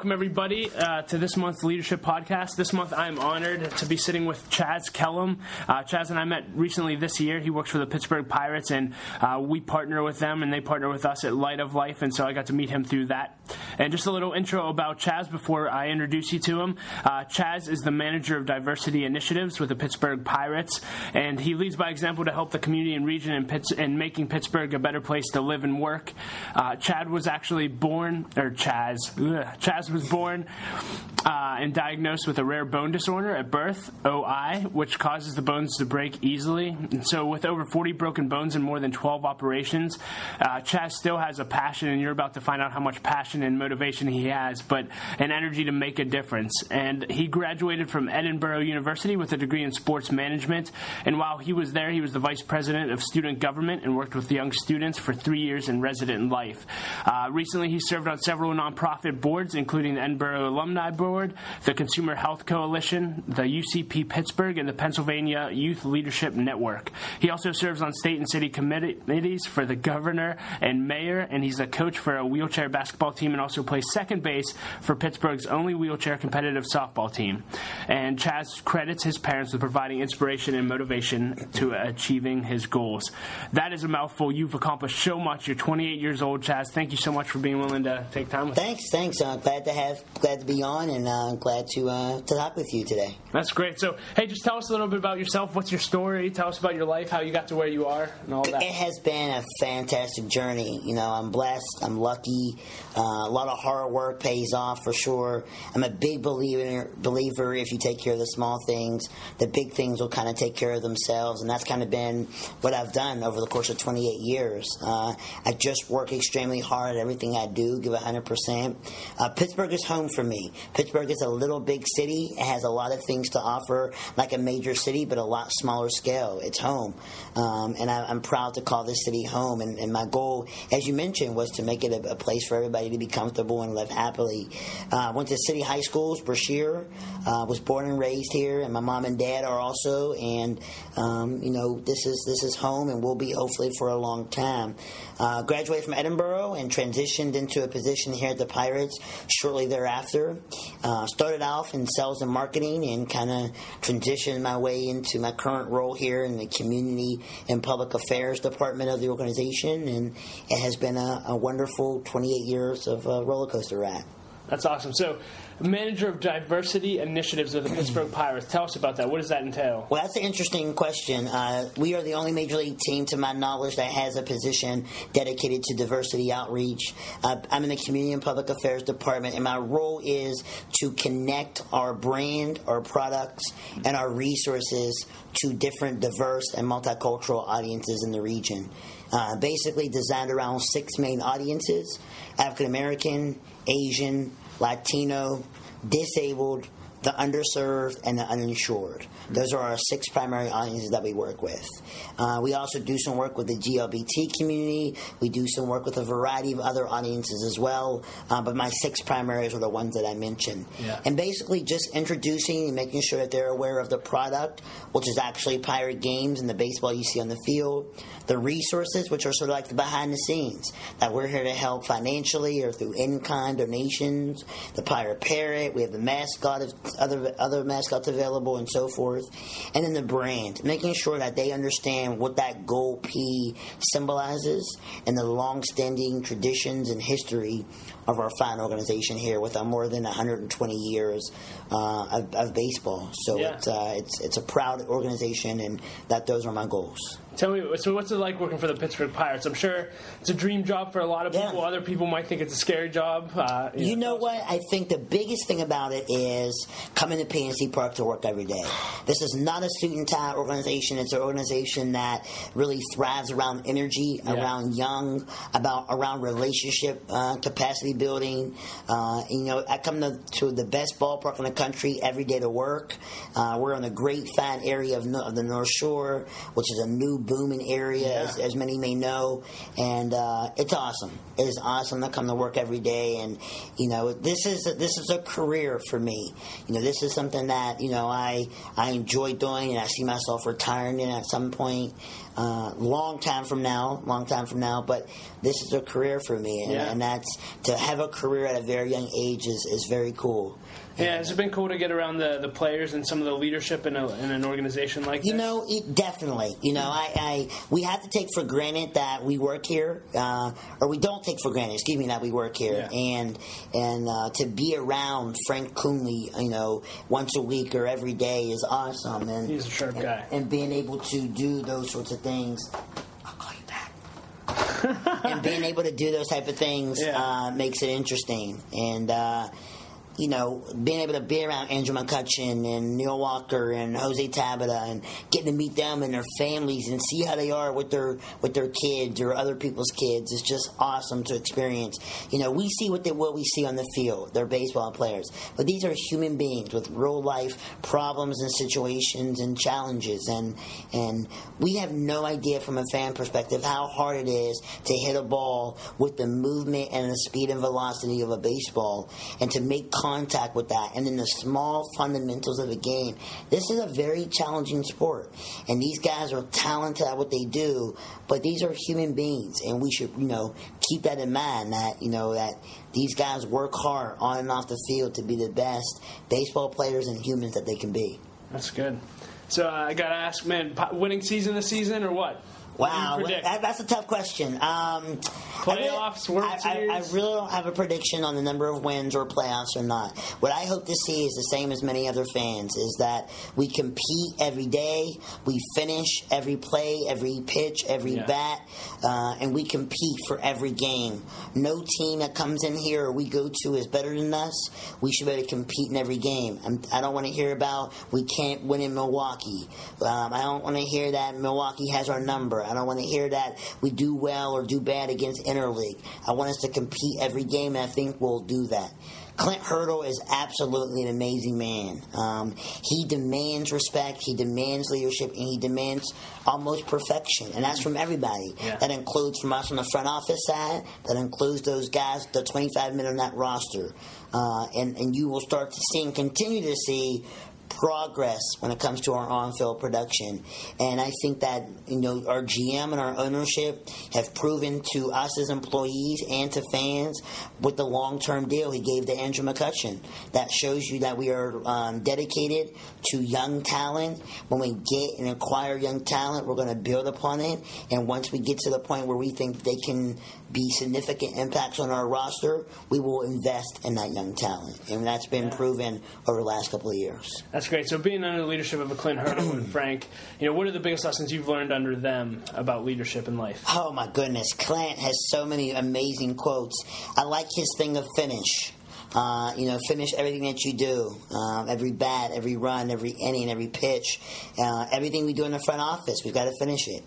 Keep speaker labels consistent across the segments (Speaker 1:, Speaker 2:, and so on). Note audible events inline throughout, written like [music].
Speaker 1: welcome everybody uh, to this month's Leadership Podcast. This month I am honored to be sitting with Chaz Kellem. Uh, Chaz and I met recently this year. He works for the Pittsburgh Pirates, and uh, we partner with them, and they partner with us at Light of Life, and so I got to meet him through that. And just a little intro about Chaz before I introduce you to him. Uh, Chaz is the manager of diversity initiatives with the Pittsburgh Pirates, and he leads by example to help the community and region in, Pitts- in making Pittsburgh a better place to live and work. Uh, Chad was actually born, or Chaz, ugh, Chaz was born uh, and diagnosed with a rare bone disorder at birth, OI, which causes the bones to break easily. And so, with over 40 broken bones and more than 12 operations, uh, Chaz still has a passion, and you're about to find out how much passion and motivation he has, but an energy to make a difference. And he graduated from Edinboro University with a degree in sports management. And while he was there, he was the vice president of student government and worked with young students for three years in resident life. Uh, recently, he served on several nonprofit boards, including the Edinboro Alumni Board, the Consumer Health Coalition, the UCP Pittsburgh, and the Pennsylvania Youth Leadership Network. He also serves on state and city committees for the governor and mayor, and he's a coach for a wheelchair basketball team and also plays second base for Pittsburgh's only wheelchair competitive softball team. And Chaz credits his parents with providing inspiration and motivation to achieving his goals. That is a mouthful. You've accomplished so much. You're 28 years old, Chaz. Thank you so much for being willing to take time with us.
Speaker 2: Thanks, thanks. Uh, glad to have, glad to be on, and uh, glad to uh, to talk with you today.
Speaker 1: That's great. So, hey, just tell us a little bit about yourself. What's your story? Tell us about your life, how you got to where you are, and all that.
Speaker 2: It has been a fantastic journey. You know, I'm blessed. I'm lucky. Uh, a lot of hard work pays off for sure. I'm a big believer. Believer, if you take care of the small things, the big things will kind of take care of themselves, and that's kind of been what I've done over the course of 28 years. Uh, I just work extremely hard at everything I do, give 100 percent. Uh, Pittsburgh is home for me. Pittsburgh is a little big city. It has a lot of things to offer, like a major city, but a lot smaller scale. It's home, um, and I, I'm proud to call this city home. And, and, my goal, as you mentioned, was to make it a, a place for everybody to be comfortable and live happily. Uh, went to city high schools, Brashear. Uh, was born and raised here, and my mom and dad are also. And um, you know, this is this is home, and will be hopefully for a long time. Uh, graduated from Edinboro and transitioned into a position here at the Pirates shortly thereafter. Uh, started off in sales and marketing and kind of transitioned my way into my current role here in the community and public affairs department of the organization. And it has been a, a wonderful 28 years of uh, roller coaster ride.
Speaker 1: That's awesome. So, manager of diversity initiatives of the Pittsburgh Pirates. Tell us about that. What does that entail?
Speaker 2: Well, that's an interesting question. Uh, we are the only major league team, to my knowledge, that has a position dedicated to diversity outreach. Uh, I'm in the community and public affairs department, and my role is to connect our brand, our products, and our resources to different diverse and multicultural audiences in the region. Uh, basically, designed around six main audiences. African American, Asian, Latino, disabled, the underserved, and the uninsured. Those are our six primary audiences that we work with. Uh, we also do some work with the GLBT community. We do some work with a variety of other audiences as well. Uh, but my six primaries are the ones that I mentioned.
Speaker 1: Yeah.
Speaker 2: And basically just introducing and making sure that they're aware of the product, which is actually Pirate Games and the baseball you see on the field. The resources, which are sort of like the behind the scenes, that we're here to help financially or through in kind donations. The Pirate Parrot, we have the mascot, other other mascots available, and so forth. And then the brand, making sure that they understand what that gold P symbolizes and the long-standing traditions and history of our fine organization here with our more than 120 years uh, of, of, baseball. So
Speaker 1: yeah.
Speaker 2: it's, uh, it's it's a proud organization, and that those are my goals.
Speaker 1: Tell me, so what's it like working for the Pittsburgh Pirates? I'm sure it's a dream job for a lot of people.
Speaker 2: Yeah.
Speaker 1: Other people might think it's a scary job. Uh,
Speaker 2: you, you know, know what? I think the biggest thing about it is coming to PNC Park to work every day. This is not a student organization. It's an organization that really thrives around energy,
Speaker 1: Yeah.
Speaker 2: around young, about around relationship uh, capacity building. Uh, you know, I come to, to the best ballpark in the country every day to work. Uh, we're in a great fine area of, no- of the North Shore, which is a new booming area, as,
Speaker 1: Yeah.
Speaker 2: as many may know, and uh, it's awesome. It is awesome to come to work every day, and you know, this is this is a career for me. You know, this is something that you know I I enjoy doing, and I see myself retiring in at some point. uh, long time from now, long time from now. But this is a career for me, and,
Speaker 1: Yeah.
Speaker 2: and that's to have a career at a very young age is, is very cool.
Speaker 1: Yeah, has it been cool to get around the, the players and some of the leadership in, a, in an organization like that?
Speaker 2: You
Speaker 1: this?
Speaker 2: know, it, definitely. You know, I, I we have to take for granted that we work here, uh, or we don't take for granted. Excuse me, that we work here,
Speaker 1: Yeah.
Speaker 2: and and uh, to be around Frank Coonelly, you know, once a week or every day is awesome. And
Speaker 1: He's a sharp
Speaker 2: and,
Speaker 1: guy.
Speaker 2: and being able to do those sorts of things. I'll call you back. [laughs] and being able to do those type of things
Speaker 1: Yeah.
Speaker 2: uh, makes it interesting. And uh, you know, being able to be around Andrew McCutchen and Neil Walker and Jose Tabata and getting to meet them and their families and see how they are with their with their kids or other people's kids is just awesome to experience. You know, we see what they what we see on the field. They're baseball players, but these are human beings with real life problems and situations and challenges and and we have no idea from a fan perspective how hard it is to hit a ball with the movement and the speed and velocity of a baseball and to make contact with that and then the small fundamentals of the game. This is a very challenging sport. And these guys are talented at what they do, but these are human beings and we should, you know, keep that in mind that, you know, that these guys work hard on and off the field to be the best baseball players and humans that they can be.
Speaker 1: That's good. So uh, I got to ask, man, winning season this season or what? What do you
Speaker 2: Wow,
Speaker 1: predict?
Speaker 2: that, that's a tough question. Um,
Speaker 1: Playoffs,
Speaker 2: I
Speaker 1: World
Speaker 2: really, I, I, I really don't have a prediction on the number of wins or playoffs or not. What I hope to see is the same as many other fans: is that we compete every day, we finish every play, every pitch, every
Speaker 1: Yeah.
Speaker 2: bat, uh, and we compete for every game. No team that comes in here or we go to is better than us. We should be able to compete in every game. I'm, I don't want to hear about we can't win in Milwaukee. Um, I don't want to hear that Milwaukee has our number. I don't want to hear that we do well or do bad against interleague. I want us to compete every game, and I think we'll do that. Clint Hurdle is absolutely an amazing man. Um, he demands respect, he demands leadership, and he demands almost perfection. And that's from everybody.
Speaker 1: Yeah.
Speaker 2: That includes from us on the front office side, that includes those guys, the 25 men on that roster. Uh, and, and you will start to see and continue to see progress when it comes to our on-field production. And I think that you know our GM and our ownership have proven to us as employees and to fans with the long-term deal he gave to Andrew McCutchen. That shows you that we are um, dedicated to young talent. When we get and acquire young talent, we're going to build upon it. And once we get to the point where we think they can be significant impacts on our roster, we will invest in that young talent. And that's been
Speaker 1: Yeah.
Speaker 2: proven over the last couple of years.
Speaker 1: That's great. So being under the leadership of a Clint Hurdle and [clears throat] Frank, you know, what are the biggest lessons you've learned under them about leadership in life?
Speaker 2: Oh my goodness, Clint has so many amazing quotes. I like his thing of finish. Uh, you know, finish everything that you do. Um, every bat, every run, every inning, every pitch, uh, everything we do in the front office, we've got to finish it.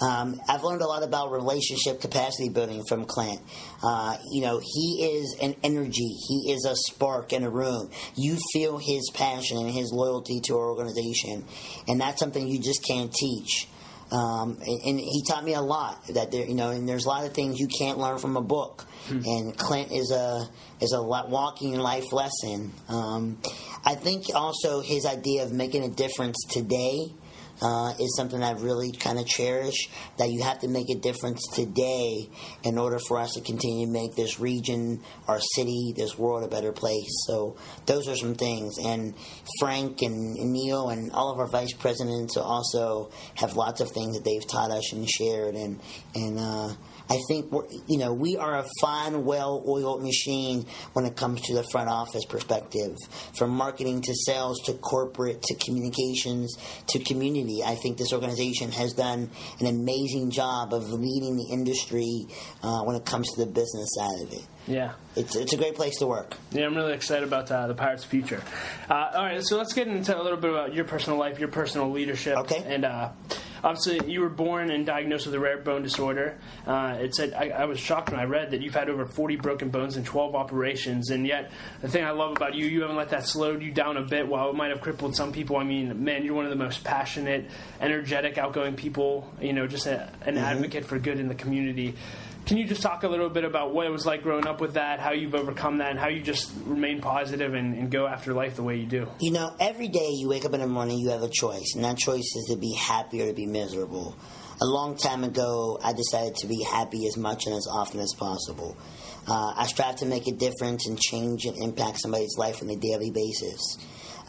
Speaker 2: Um, I've learned a lot about relationship capacity building from Clint. Uh, you know, he is an energy. He is a spark in a room. You feel his passion and his loyalty to our organization, and that's something you just can't teach. Um, and, and he taught me a lot that there, you know, and there's a lot of things you can't learn from a book. And Clint is a is a walking life lesson. Um, I think also his idea of making a difference today uh, is something I really kind of cherish. That you have to make a difference today in order for us to continue to make this region, our city, this world a better place. So those are some things. And Frank and, Neil and all of our vice presidents also have lots of things that they've taught us and shared. And and uh, I think we're, you know we are a fine, well-oiled machine when it comes to the front office perspective, from marketing to sales to corporate to communications to community. I think this organization has done an amazing job of leading the industry uh, when it comes to the business side of it.
Speaker 1: Yeah.
Speaker 2: It's it's a great place to work.
Speaker 1: Yeah, I'm really excited about uh, the Pirates' future. Uh, all right, so let's get into a little bit about your personal life, your personal leadership.
Speaker 2: Okay.
Speaker 1: And uh, obviously, you were born and diagnosed with a rare bone disorder. Uh, it said I, I was shocked when I read that you've had over 40 broken bones and 12 operations, and yet the thing I love about you, you haven't let that slow you down a bit. While it might have crippled some people, I mean, man, you're one of the most passionate, energetic, outgoing people. You know, just a, an advocate for good in the community. Can you just talk a little bit about what it was like growing up with that, how you've overcome that, and how you just remain positive and, and go after life the way you do?
Speaker 2: You know, every day you wake up in the morning, you have a choice, and that choice is to be happy or to be miserable. a long time ago, I decided to be happy as much and as often as possible. Uh, I strive to make a difference and change and impact somebody's life on a daily basis.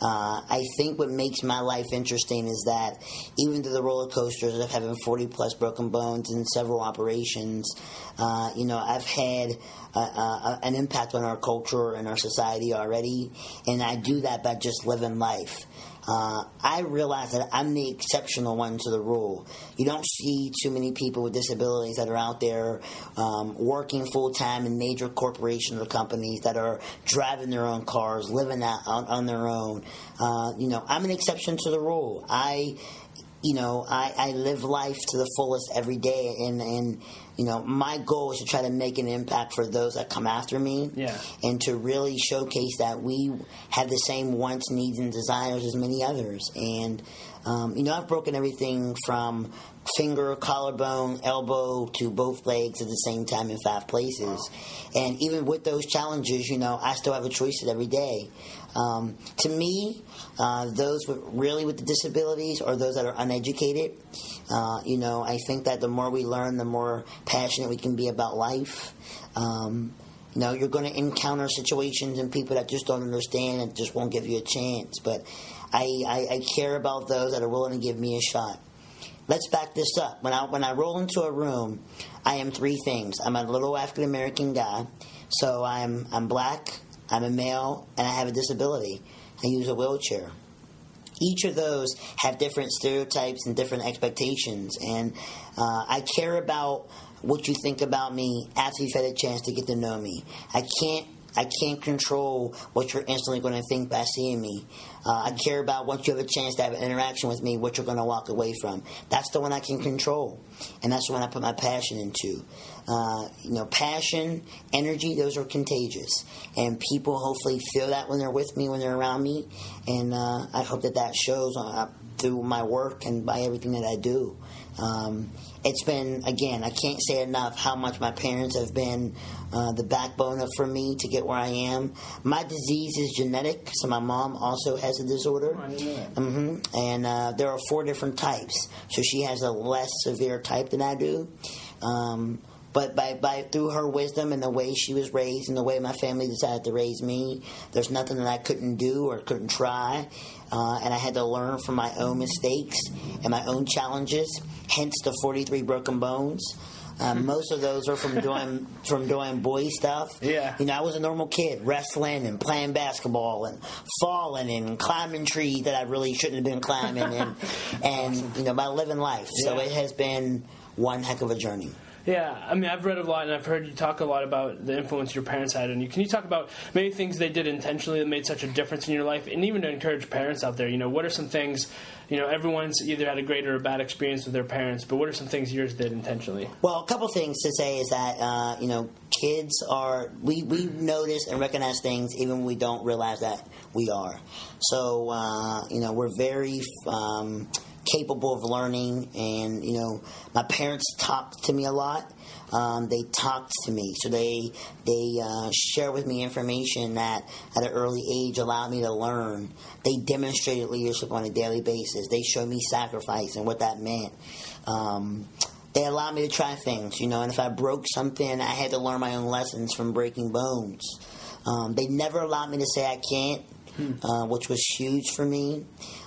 Speaker 2: Uh, I think what makes my life interesting is that even through the roller coasters of having 40 plus broken bones and several operations, uh, you know, I've had uh, uh, an impact on our culture and our society already, and I do that by just living life. Uh, I realize that I'm the exceptional one to the rule. You don't see too many people with disabilities that are out there um, working full time in major corporations or companies that are driving their own cars, living out on, on their own. Uh, you know, I'm an exception to the rule. I you know, I, I live life to the fullest every day, and and you know, my goal is to try to make an impact for those that come after me,
Speaker 1: Yeah.
Speaker 2: and to really showcase that we have the same wants, needs, and desires as many others. And um, you know, I've broken everything from finger, collarbone, elbow to both legs at the same time in five places. And even with those challenges, you know, I still have a choice every day. Um, to me, uh, those with, really with the disabilities or those that are uneducated, uh, you know, I think that the more we learn, the more passionate we can be about life. Um, you know, you're going to encounter situations and people that just don't understand and just won't give you a chance. But I, I, I care about those that are willing to give me a shot. Let's back this up. When I when I roll into a room, I am three things. I'm a little African American guy, so I'm I'm black, I'm a male, and I have a disability. I use a wheelchair. Each of those have different stereotypes and different expectations, and uh, I care about what you think about me after you've had a chance to get to know me. I can't I can't control what you're instantly going to think by seeing me. Uh, I care about once you have a chance to have an interaction with me, what you're going to walk away from. That's the one I can control, and that's the one I put my passion into. Uh, you know, passion, energy, those are contagious, and people hopefully feel that when they're with me, when they're around me, and uh, I hope that that shows uh, through my work and by everything that I do. Um, it's been again, I can't say enough how much my parents have been uh, the backbone of, for me to get where I am. My disease is genetic, so my mom also has a disorder, Yeah. Mm-hmm. and uh, there are four different types. So she has a less severe type than I do. Um, but by, by through her wisdom and the way she was raised and the way my family decided to raise me, there's nothing that I couldn't do or couldn't try. Uh, and I had to learn from my own mistakes and my own challenges. Hence the 43 broken bones. Um, most of those are from doing [laughs] from doing boy stuff.
Speaker 1: Yeah.
Speaker 2: You know, I was a normal kid, wrestling and playing basketball and falling and climbing trees that I really shouldn't have been climbing and [laughs] and you know, by living life. So it has been one heck of a journey.
Speaker 1: Yeah, I mean, I've read a lot and I've heard you talk a lot about the influence your parents had on you. Can you talk about maybe things they did intentionally that made such a difference in your life, and even to encourage parents out there? You know, what are some things? You know, everyone's either had a great or a bad experience with their parents, but what are some things yours did intentionally?
Speaker 2: Well, a couple things to say is that uh, you know kids are we we notice and recognize things even when we don't realize that we are. So uh, you know we're very um, capable of learning, and you know my parents talked to me a lot. Um, they talked to me, so they they uh, share with me information that at an early age allowed me to learn. They demonstrated leadership on a daily basis. They showed me sacrifice and what that meant. Um, they allowed me to try things, you know, and if I broke something, I had to learn my own lessons from breaking bones. Um, they never allowed me to say I can't, uh, which was huge for me.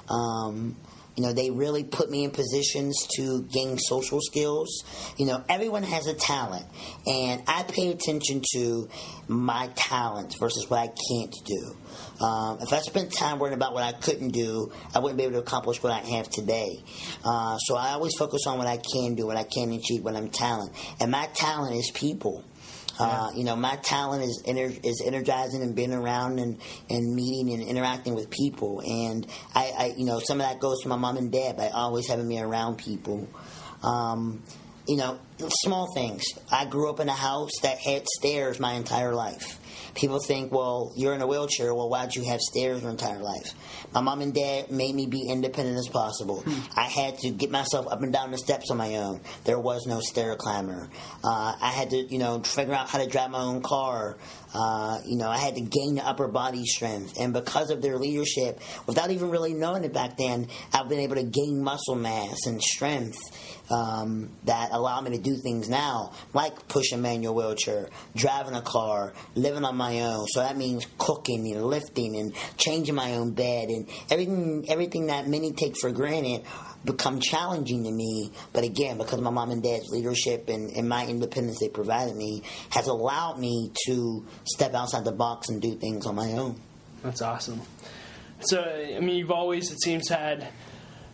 Speaker 2: Um, you know, they really put me in positions to gain social skills. You know, everyone has a talent, and I pay attention to my talents versus what I can't do. Um, if I spent time worrying about what I couldn't do, I wouldn't be able to accomplish what I have today. Uh, so I always focus on what I can do, what I can achieve, what I'm talent. And my talent is people. Uh, you know, my talent is ener- is energizing and being around and, and meeting and interacting with people. And I, I, you know, some of that goes to my mom and dad by always having me around people. Um, you know, small things. I grew up in a house that had stairs my entire life. People think, well, you're in a wheelchair. Well, why'd you have stairs your entire life? My mom and dad made me be independent as possible. I had to get myself up and down the steps on my own. There was no stair climber. Uh, I had to, you know, figure out how to drive my own car. Uh, you know, I had to gain the upper body strength, and because of their leadership, without even really knowing it back then, I've been able to gain muscle mass and strength um, that allow me to do things now, like push a manual wheelchair, driving a car, living on my own. So that means cooking and lifting and changing my own bed and everything. Everything that many take for granted become challenging to me. But again, because my mom and dad's leadership and, and my independence they provided me, has allowed me to step outside the box and do things on my own.
Speaker 1: That's awesome. So, I mean, you've always, it seems, had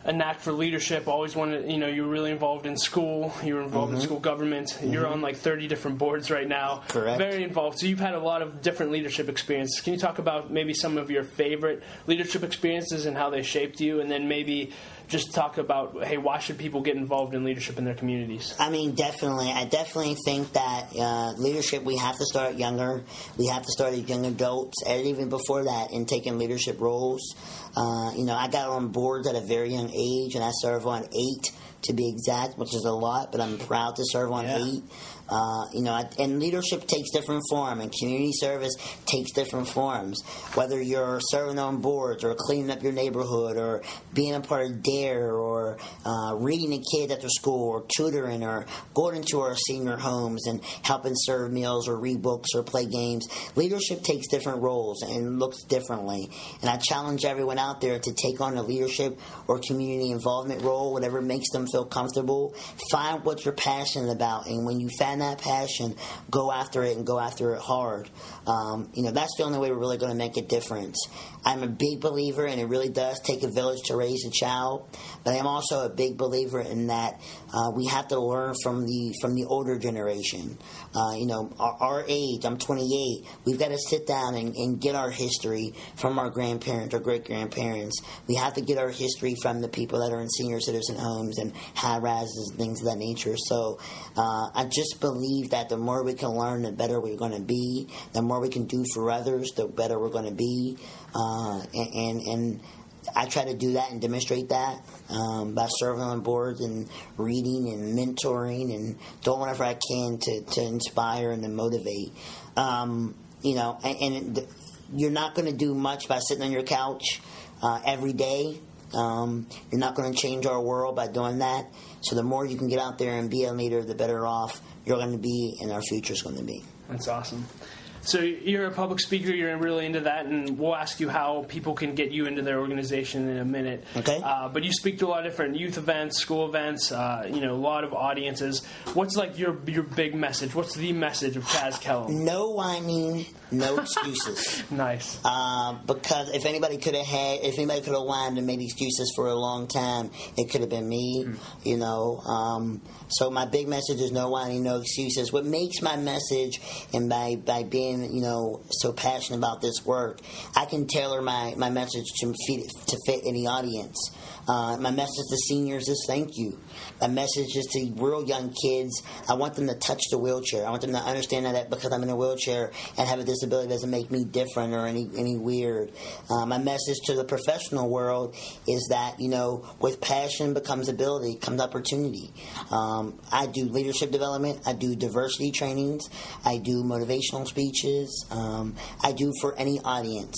Speaker 1: a knack for leadership. Always wanted, you know, you were really involved in school. You were involved in mm-hmm. school government. You're mm-hmm. on like 30 different boards right now.
Speaker 2: Correct.
Speaker 1: Very involved. So you've had a lot of different leadership experiences. Can you talk about maybe some of your favorite leadership experiences and how they shaped you, and then maybe just talk about, hey, why should people get involved in leadership in their communities?
Speaker 2: I mean, definitely. I definitely think that uh, leadership, we have to start younger. We have to start as young adults, and even before that, in taking leadership roles. Uh, you know, I got on boards at a very young age, and I serve on eight to be exact, which is a lot, but I'm proud to serve on
Speaker 1: Yeah.
Speaker 2: eight. Uh, you know, and leadership takes different form, and community service takes different forms. Whether you're serving on boards, or cleaning up your neighborhood, or being a part of DARE, or uh, reading to kids after school, or tutoring, or going into our senior homes and helping serve meals, or read books, or play games. Leadership takes different roles and looks differently. And I challenge everyone out there to take on a leadership or community involvement role, whatever makes them feel comfortable. Find what you're passionate about, and when you find that passion, go after it and go after it hard. Um, you know, that's the only way we're really going to make a difference. I'm a big believer, and it really does take a village to raise a child. But I'm also a big believer in that uh, we have to learn from the from the older generation. Uh, you know, our, our age. I'm 28. We've got to sit down and, and get our history from our grandparents or great grandparents. We have to get our history from the people that are in senior citizen homes and high rises and things of that nature. So uh, I just believe that the more we can learn, the better we're going to be. The more we can do for others, the better we're going to be. Uh, and, and I try to do that and demonstrate that um, by serving on boards and reading and mentoring and doing whatever I can to, to inspire and to motivate. Um, you know, and, and you're not going to do much by sitting on your couch uh, every day. Um, you're not going to change our world by doing that. So the more you can get out there and be a leader, the better off you're going to be and our future is going to be.
Speaker 1: That's awesome. So you're a public speaker. You're really into that, and we'll ask you how people can get you into their organization in a minute.
Speaker 2: Okay.
Speaker 1: Uh, but you speak to a lot of different youth events, school events. Uh, you know, a lot of audiences. What's like your your big message? What's the message of Chaz Kellem?
Speaker 2: No whining, no excuses. [laughs]
Speaker 1: Nice.
Speaker 2: Uh, because if anybody could have had, if anybody could have whined and made excuses for a long time, it could have been me. You know. Um, so my big message is no whining, no excuses. What makes my message, and by by being you know so passionate about this work, I can tailor my my message to fit to fit any audience. Uh, my message to seniors is thank you. My message is to real young kids. I want them to touch the wheelchair. I want them to understand that because I'm in a wheelchair and have a disability doesn't make me different or any any weird. Uh, my message to the professional world is that you know, with passion becomes ability, comes opportunity. Um, I do leadership development. I do diversity trainings. I do motivational speeches. Um, I do for any audience.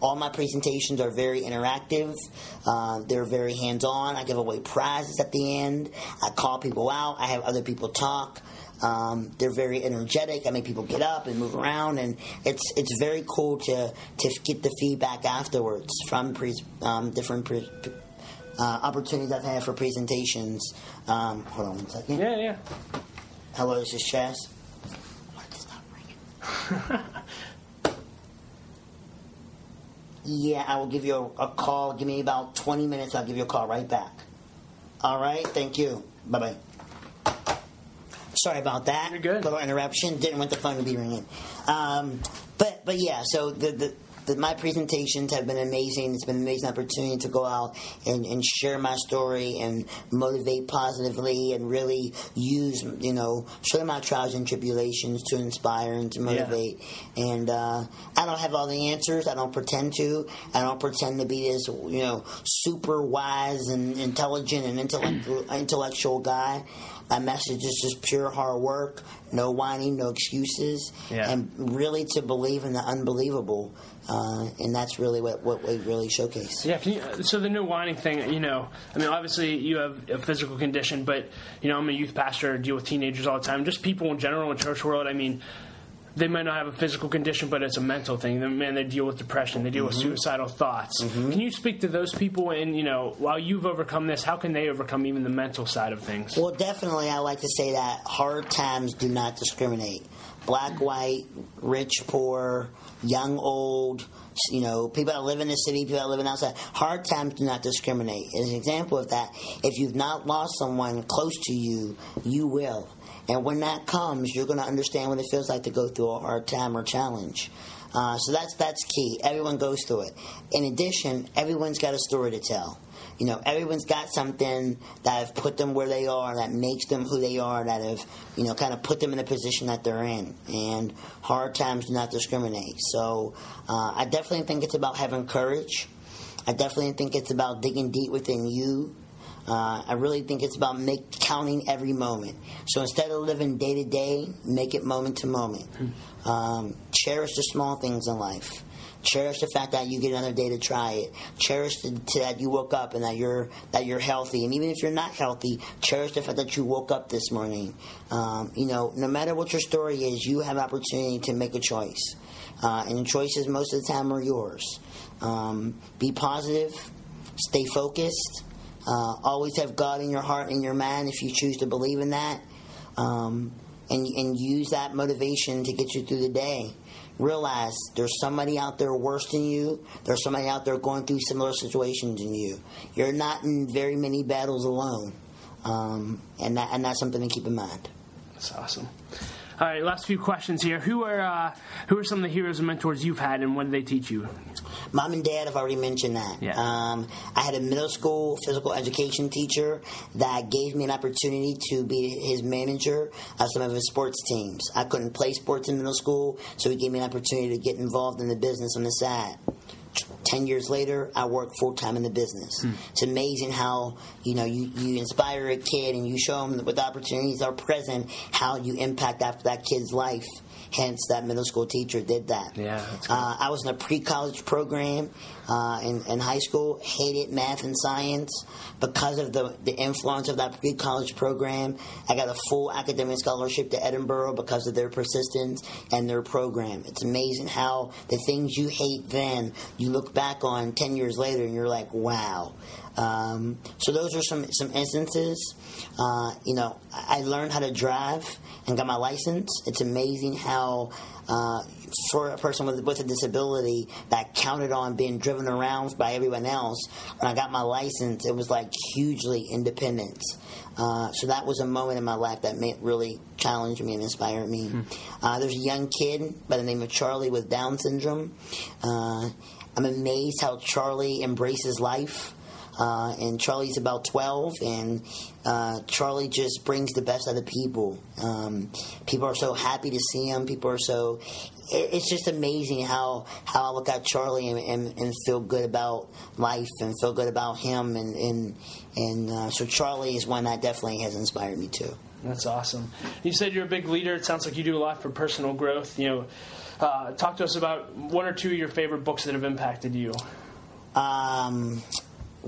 Speaker 2: All my presentations are very interactive. Uh, they're very hands on. I give away prizes at the end. I call people out. I have other people talk. Um, they're very energetic. I make people get up and move around, and it's it's very cool to to get the feedback afterwards from pre- um, different pre- uh, opportunities I've had for presentations. Um, hold on one second.
Speaker 1: Yeah, yeah.
Speaker 2: Hello, this is Chaz. Why did it stop ringing? [laughs] yeah, I will give you a, a call. Give me about 20 minutes. I'll give you a call right back. All right. Thank you. Bye bye. Sorry about that.
Speaker 1: You're good.
Speaker 2: Little interruption. Didn't want the phone to be ringing. Um, but but yeah. So the, the the my presentations have been amazing. It's been an amazing opportunity to go out and, and share my story and motivate positively and really use you know share my trials and tribulations to inspire and to motivate. And uh, I don't have all the answers. I don't pretend to. I don't pretend to be this you know super wise and intelligent and intellectual intellectual guy. My message is just pure hard work, no whining, no excuses,
Speaker 1: Yeah.
Speaker 2: and really to believe in the unbelievable. Uh, and that's really what, what we really showcase.
Speaker 1: Yeah, can you, so the no whining thing, you know, I mean, obviously you have a physical condition, but, you know, I'm a youth pastor, deal with teenagers all the time, just people in general in church world. I mean, they might not have a physical condition, but it's a mental thing. Then, Man, they deal with depression, they deal with mm-hmm. suicidal thoughts. Mm-hmm. Can you speak to those people and, you know, while you've overcome this, how can they overcome even the mental side of things?
Speaker 2: Well, definitely, I like to say that hard times do not discriminate. Black, white, rich, poor, young, old, you know, people that live in the city, people that live in outside. Hard times do not discriminate. As an example of that, if you've not lost someone close to you, you will. And when that comes, you're going to understand what it feels like to go through a hard time or challenge. Uh, so that's that's key. Everyone goes through it. In addition, everyone's got a story to tell. You know, everyone's got something that have put them where they are, that makes them who they are, that have, you know, kind of put them in the position that they're in. And hard times do not discriminate. So uh, I definitely think it's about having courage. I definitely think it's about digging deep within you. Uh, I really think it's about make, counting every moment. So instead of living day to day, make it moment to moment. Um, cherish the small things in life. Cherish the fact that you get another day to try it. Cherish the, that you woke up and that you're that you're healthy. And even if you're not healthy, cherish the fact that you woke up this morning. Um, you know, no matter what your story is, you have opportunity to make a choice, uh, and choices most of the time are yours. Um, be positive. Stay focused. Uh, always have God in your heart and your mind if you choose to believe in that. Um, and, and use that motivation to get you through the day. Realize there's somebody out there worse than you. There's somebody out there going through similar situations than you. You're not in very many battles alone, um, and that and that's something to keep in mind.
Speaker 1: That's awesome. All right, last few questions here. Who are uh, who are some of the heroes and mentors you've had, and what did they teach you?
Speaker 2: Mom and dad, I've already mentioned that.
Speaker 1: Yeah.
Speaker 2: Um, I had a middle school physical education teacher that gave me an opportunity to be his manager of some of his sports teams. I couldn't play sports in middle school, so he gave me an opportunity to get involved in the business on the side. Ten years later, I work full time in the business. Hmm. It's amazing how you know you, you inspire a kid and you show them that with opportunities are present, how you impact that that kid's life. Hence, that middle school teacher did that.
Speaker 1: Yeah, cool.
Speaker 2: Uh, I was in a pre-college program uh, in, in high school. Hated math and science because of the, the influence of that pre-college program. I got a full academic scholarship to Edinboro because of their persistence and their program. It's amazing how the things you hate then you look back on ten years later and you're like, wow. Um, so those are some some instances. Uh, you know, I learned how to drive and got my license. It's amazing how uh, for a person with, with a disability that counted on being driven around by everyone else, when I got my license, it was like hugely independent. Uh, so that was a moment in my life that made, really challenged me and inspired me. Uh, there's a young kid by the name of Charlie with Down syndrome. Uh, I'm amazed how Charlie embraces life. Uh, and Charlie's about 12, and uh, Charlie just brings the best out of people. Um, people are so happy to see him. People are so. It, it's just amazing how, how I look at Charlie and, and, and feel good about life and feel good about him. And, and, and uh, so Charlie is one that definitely has inspired me too.
Speaker 1: That's awesome. You said you're a big leader. It sounds like you do a lot for personal growth. You know, uh, talk to us about one or two of your favorite books that have impacted you.
Speaker 2: Um,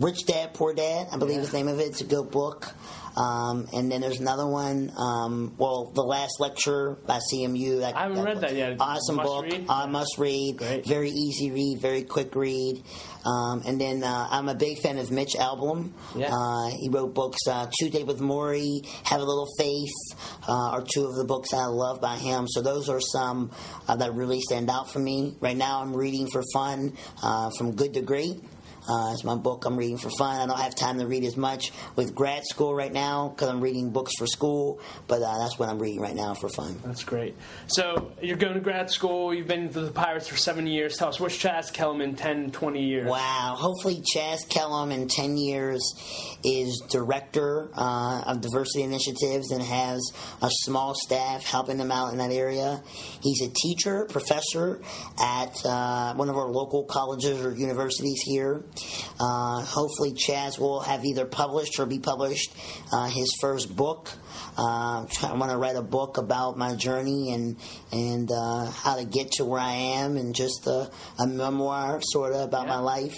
Speaker 2: Rich Dad Poor Dad, I believe is the name of it. It's a good book. Um, and then there's another one. Um, well, the last lecture by CMU. That,
Speaker 1: I haven't read that yet.
Speaker 2: Awesome
Speaker 1: Must
Speaker 2: book.
Speaker 1: read?
Speaker 2: I must read.
Speaker 1: Great.
Speaker 2: Very easy read. Very quick read. Um, and then uh, I'm a big fan of Mitch Albom.
Speaker 1: Yeah.
Speaker 2: Uh, he wrote books. Uh, Tuesday with Morrie, Have a Little Faith, uh, are two of the books I love by him. So those are some uh, that really stand out for me. Right now, I'm reading for fun uh, from Good to Great. Uh, it's my book I'm reading for fun. I don't have time to read as much with grad school right now because I'm reading books for school, but uh, that's what I'm reading right now for fun.
Speaker 1: That's great. So you're going to grad school. You've been to the Pirates for seven years. Tell us, what's Chaz Kellem in 10, 20 years?
Speaker 2: Wow. Hopefully, Chaz Kellem in 10 years is director uh, of diversity initiatives and has a small staff helping them out in that area. He's a teacher, professor at uh, one of our local colleges or universities here. Uh, hopefully, Chaz will have either published or be published uh, his first book. Uh, I want to write a book about my journey and and uh, how to get to where I am, and just a, a memoir sort of about
Speaker 1: Yeah.
Speaker 2: my life.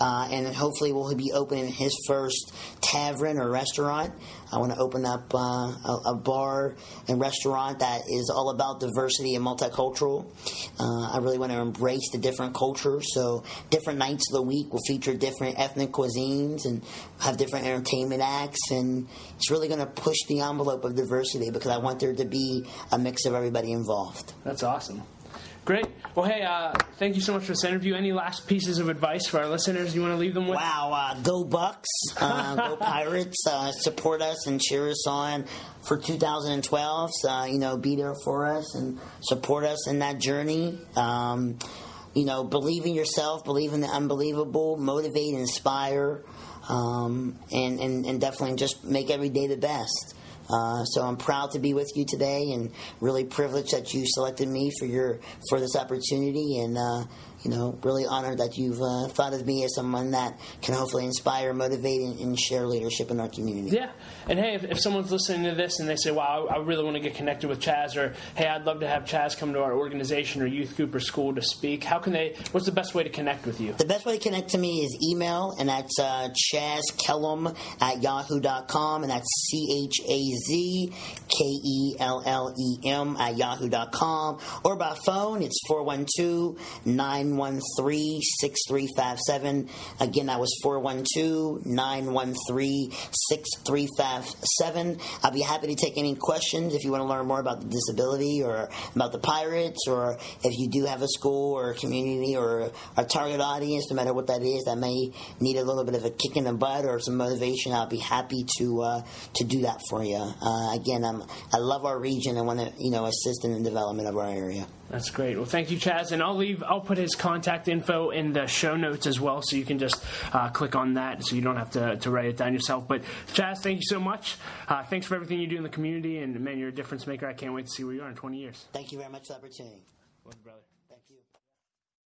Speaker 2: Uh, and hopefully, we'll be opening his first tavern or restaurant. I want to open up uh, a, a bar and restaurant that is all about diversity and multicultural. Uh, I really want to embrace the different cultures. So, different nights of the week will feature different ethnic cuisines and have different entertainment acts. And it's really going to push the envelope of diversity because I want there to be a mix of everybody involved.
Speaker 1: That's awesome. Great. Well, hey, uh, thank you so much for this interview. Any last pieces of advice for our listeners you want to leave them with?
Speaker 2: Wow, uh, go Bucks, uh, go [laughs] Pirates, uh, support us and cheer us on for 2012. Uh, you know, be there for us and support us in that journey. Um, you know, believe in yourself, believe in the unbelievable, motivate, inspire, um, and, and, and definitely just make every day the best. Uh, so I'm proud to be with you today, and really privileged that you selected me for your for this opportunity, and uh, you know, really honored that you've uh, thought of me as someone that can hopefully inspire, motivate, and, and share leadership in our community.
Speaker 1: Yeah. And hey, if, if someone's listening to this and they say, wow, I, I really want to get connected with Chaz, or hey, I'd love to have Chaz come to our organization or youth group or school to speak, how can they, what's the best way to connect with you?
Speaker 2: The best way to connect to me is email, and that's uh, chazkellem at yahoo.com, and that's C H A Z K E L L E M at yahoo.com. Or by phone, it's 412 913 6357. Again, that was 412 913 6357. I'll be happy to take any questions if you want to learn more about the disability or about the Pirates, or if you do have a school or a community or a target audience, no matter what that is, that may need a little bit of a kick in the butt or some motivation. I'll be happy to uh, to do that for you. Uh, again, I'm, I love our region and want to you know assist in the development of our area.
Speaker 1: That's great. Well, thank you, Chaz. And I'll leave, I'll put his contact info in the show notes as well, so you can just uh, click on that so you don't have to, to write it down yourself. But Chaz, thank you so much. Uh, thanks for everything you do in the community. And man, you're a difference maker. I can't wait to see where you are in 20 years.
Speaker 2: Thank you very much for the opportunity.
Speaker 1: Love you, brother.